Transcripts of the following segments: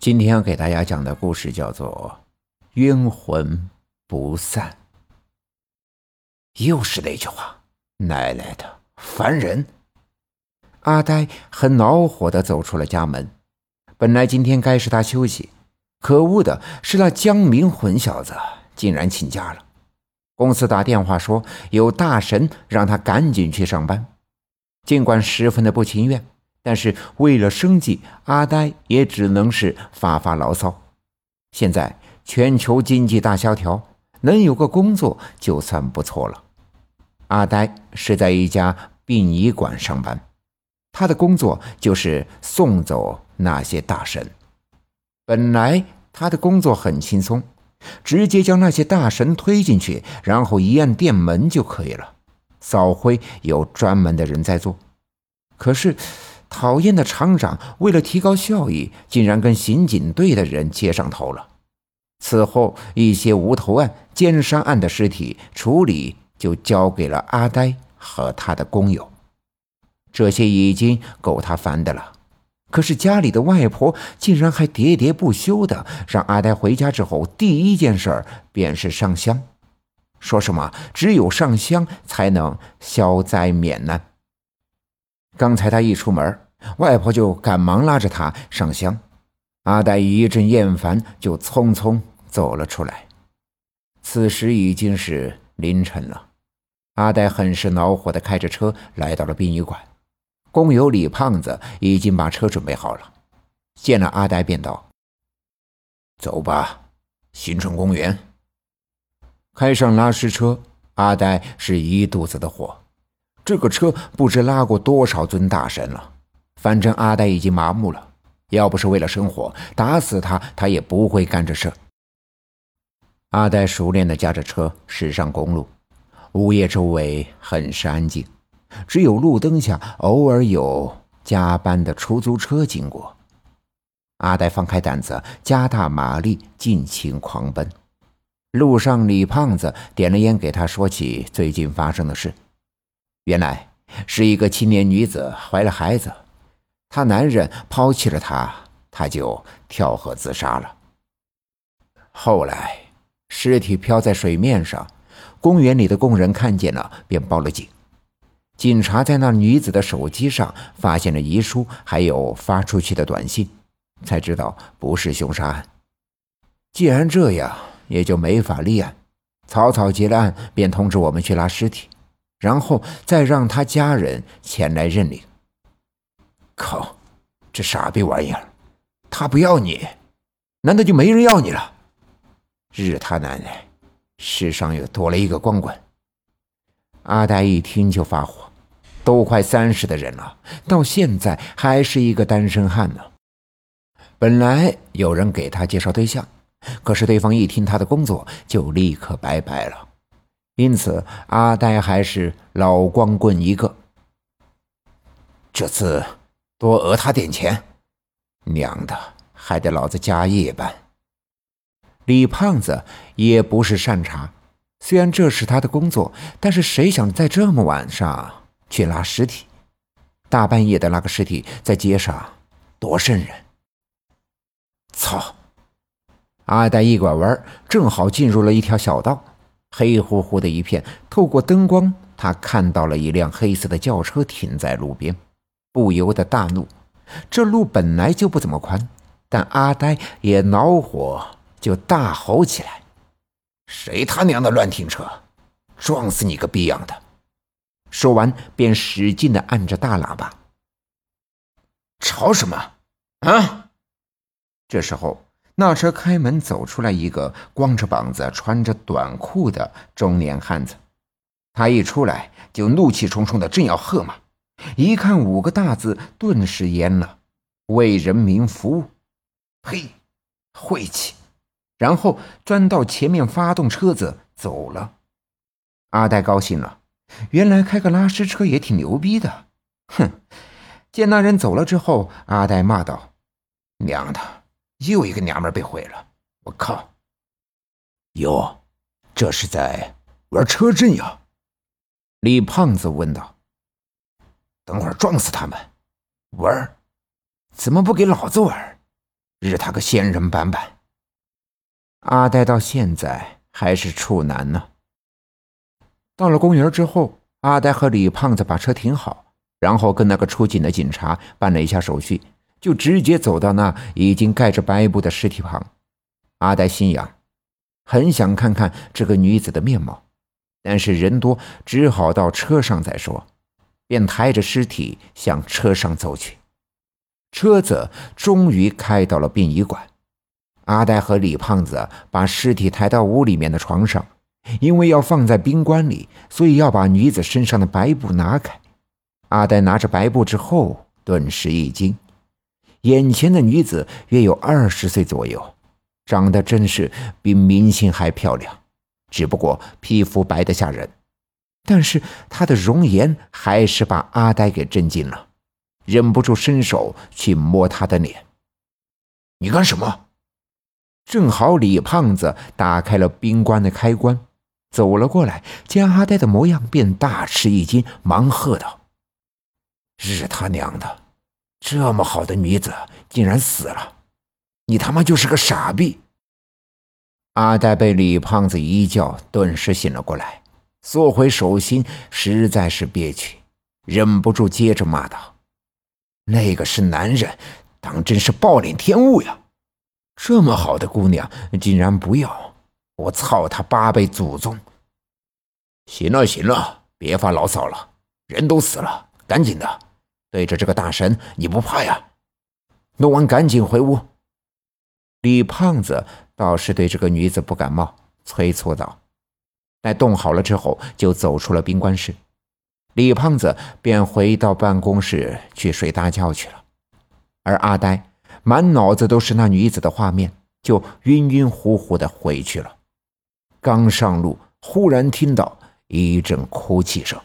今天要给大家讲的故事叫做《冤魂不散》。又是那句话，奶奶的，烦人！阿呆很恼火的走出了家门。本来今天该是他休息，可恶的是那江明混小子竟然请假了。公司打电话说有大神让他赶紧去上班，尽管十分的不情愿。但是为了生计，阿呆也只能是发发牢骚。现在全球经济大萧条，能有个工作就算不错了。阿呆是在一家殡仪馆上班，他的工作就是送走那些大神。本来他的工作很轻松，直接将那些大神推进去，然后一按电门就可以了。扫灰有专门的人在做，可是。讨厌的厂长为了提高效益，竟然跟刑警队的人接上头了。此后，一些无头案、奸杀案的尸体处理就交给了阿呆和他的工友。这些已经够他烦的了。可是家里的外婆竟然还喋喋不休的让阿呆回家之后第一件事便是上香，说什么只有上香才能消灾免难。刚才他一出门，外婆就赶忙拉着他上香。阿呆一阵厌烦，就匆匆走了出来。此时已经是凌晨了，阿呆很是恼火的开着车来到了殡仪馆。工友李胖子已经把车准备好了，见了阿呆便道：“走吧，新春公园。”开上拉尸车，阿呆是一肚子的火。这个车不知拉过多少尊大神了，反正阿呆已经麻木了。要不是为了生活，打死他他也不会干这事。阿呆熟练地驾着车驶上公路，午夜周围很是安静，只有路灯下偶尔有加班的出租车经过。阿呆放开胆子，加大马力，尽情狂奔。路上，李胖子点了烟，给他说起最近发生的事。原来是一个青年女子怀了孩子，她男人抛弃了她，她就跳河自杀了。后来尸体漂在水面上，公园里的工人看见了，便报了警。警察在那女子的手机上发现了遗书，还有发出去的短信，才知道不是凶杀案。既然这样，也就没法立案，草草结了案，便通知我们去拉尸体。然后再让他家人前来认领。靠，这傻逼玩意儿！他不要你，难道就没人要你了？日他奶奶！世上又多了一个光棍。阿呆一听就发火，都快三十的人了，到现在还是一个单身汉呢。本来有人给他介绍对象，可是对方一听他的工作，就立刻拜拜了。因此，阿呆还是老光棍一个。这次多讹他点钱，娘的，还得老子加夜班。李胖子也不是善茬，虽然这是他的工作，但是谁想在这么晚上去拉尸体？大半夜的拉个尸体在街上，多瘆人！操！阿呆一拐弯，正好进入了一条小道。黑乎乎的一片，透过灯光，他看到了一辆黑色的轿车停在路边，不由得大怒。这路本来就不怎么宽，但阿呆也恼火，就大吼起来：“谁他娘的乱停车！撞死你个逼样的！”说完便使劲的按着大喇叭：“吵什么？啊！”这时候。那车开门走出来一个光着膀子、穿着短裤的中年汉子，他一出来就怒气冲冲的，正要喝骂，一看五个大字，顿时蔫了：“为人民服务。”嘿，晦气！然后钻到前面发动车子走了。阿呆高兴了，原来开个拉尸车也挺牛逼的。哼！见那人走了之后，阿呆骂道：“娘的！”又一个娘们被毁了！我靠！哟，这是在玩车震呀？李胖子问道。等会儿撞死他们！玩？怎么不给老子玩？日他个仙人板板。阿呆到现在还是处男呢。到了公园之后，阿呆和李胖子把车停好，然后跟那个出警的警察办了一下手续，就直接走到那已经盖着白布的尸体旁。阿呆心痒，很想看看这个女子的面貌，但是人多，只好到车上再说，便抬着尸体向车上走去。车子终于开到了殡仪馆，阿呆和李胖子把尸体抬到屋里面的床上。因为要放在冰棺里，所以要把女子身上的白布拿开。阿呆拿着白布之后，顿时一惊，眼前的女子约有二十岁左右，长得真是比明星还漂亮，只不过皮肤白得吓人。但是她的容颜还是把阿呆给震惊了，忍不住伸手去摸她的脸。你干什么？正好李胖子打开了冰棺的开关。走了过来，见阿呆的模样，便大吃一惊，忙喝道：“日他娘的！这么好的女子竟然死了！你他妈就是个傻逼！”阿呆被李胖子一叫，顿时醒了过来，缩回手心，实在是憋屈，忍不住接着骂道：“那个是男人，当真是暴殄天物呀！这么好的姑娘，竟然不要！”我操他八辈祖宗！行了行了，别发牢骚了，人都死了，赶紧的，对着这个大神你不怕呀？弄完赶紧回屋。李胖子倒是对这个女子不感冒，催促道。待冻好了之后，就走出了宾馆室。李胖子便回到办公室去睡大觉去了，而阿呆满脑子都是那女子的画面，就晕晕乎乎的回去了。刚上路，忽然听到一阵哭泣声，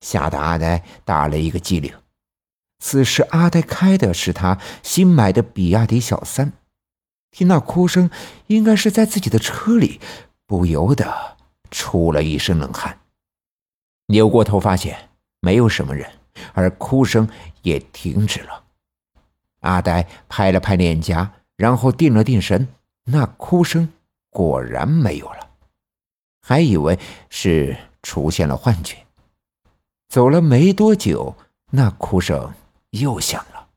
吓得阿呆打了一个激灵。此时阿呆开的是他新买的比亚迪小三，听那哭声，应该是在自己的车里，不由得出了一身冷汗。扭过头发现没有什么人，而哭声也停止了。阿呆拍了拍脸颊，然后定了定神，那哭声果然没有了。还以为是出现了幻觉，走了没多久，那哭声又响了，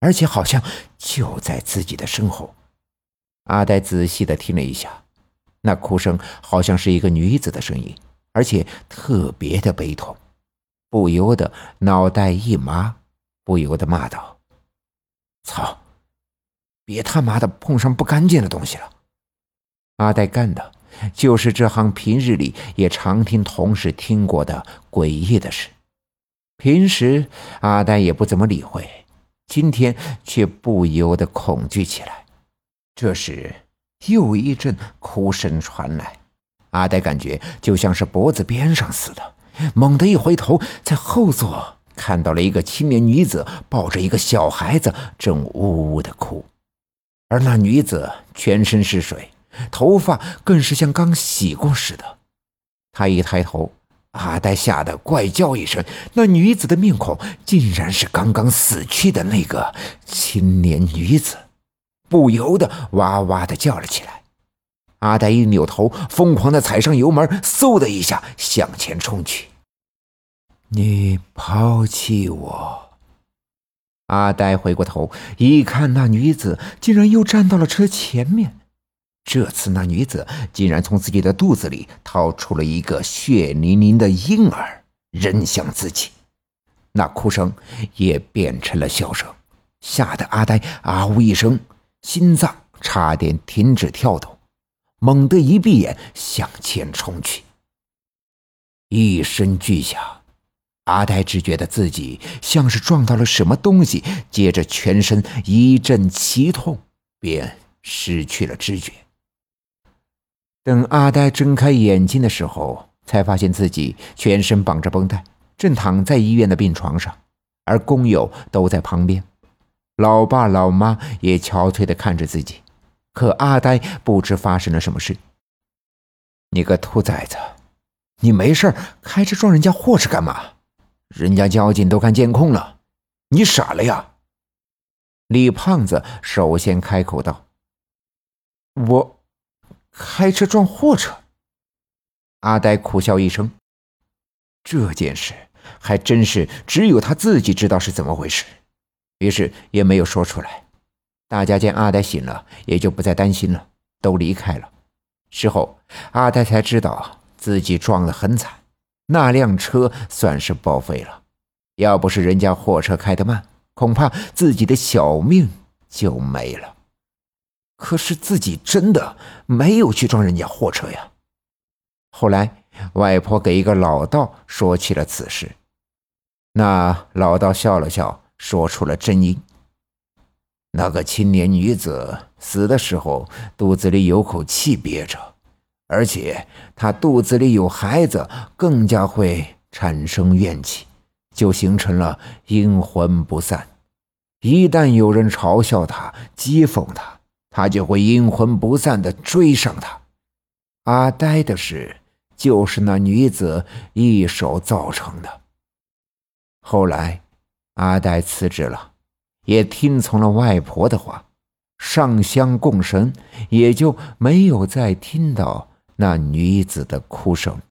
而且好像就在自己的身后。阿呆仔细的听了一下，那哭声好像是一个女子的声音，而且特别的悲痛，不由得脑袋一麻，不由得骂道：“操！别他妈的碰上不干净的东西了！”阿呆干的。就是这行平日里也常听同事听过的诡异的事，平时阿呆也不怎么理会，今天却不由得恐惧起来。这时，又一阵哭声传来，阿呆感觉就像是脖子边上似的，猛地一回头，在后座看到了一个青年女子抱着一个小孩子，正呜呜的哭，而那女子全身是水。头发更是像刚洗过似的。他一抬头，阿呆吓得怪叫一声。那女子的面孔竟然是刚刚死去的那个青年女子，不由得哇哇的叫了起来。阿呆一扭头，疯狂的踩上油门，嗖的一下向前冲去。你抛弃我！阿呆回过头一看，那女子竟然又站到了车前面。这次，那女子竟然从自己的肚子里掏出了一个血淋淋的婴儿，扔向自己。那哭声也变成了笑声，吓得阿呆啊呜一声，心脏差点停止跳动，猛地一闭眼，向前冲去。一声巨响，阿呆只觉得自己像是撞到了什么东西，接着全身一阵奇痛，便失去了知觉。等阿呆睁开眼睛的时候，才发现自己全身绑着绷带，正躺在医院的病床上，而工友都在旁边，老爸老妈也憔悴的看着自己。可阿呆不知发生了什么事。你个兔崽子，你没事开车撞人家货车干嘛？人家交警都看监控了，你傻了呀？李胖子首先开口道：“我开车撞货车。”阿呆苦笑一声：“这件事还真是只有他自己知道是怎么回事。”于是也没有说出来。大家见阿呆醒了，也就不再担心了，都离开了。事后，阿呆才知道自己撞得很惨，那辆车算是报废了。要不是人家货车开得慢，恐怕自己的小命就没了。可是自己真的没有去撞人家货车呀。后来，外婆给一个老道说起了此事，那老道笑了笑，说出了真因。那个青年女子死的时候，肚子里有口气憋着，而且她肚子里有孩子，更加会产生怨气。就形成了阴魂不散。一旦有人嘲笑她、讥讽她，他就会阴魂不散的追上他。阿呆的事就是那女子一手造成的。后来，阿呆辞职了，也听从了外婆的话，上香供神，也就没有再听到那女子的哭声。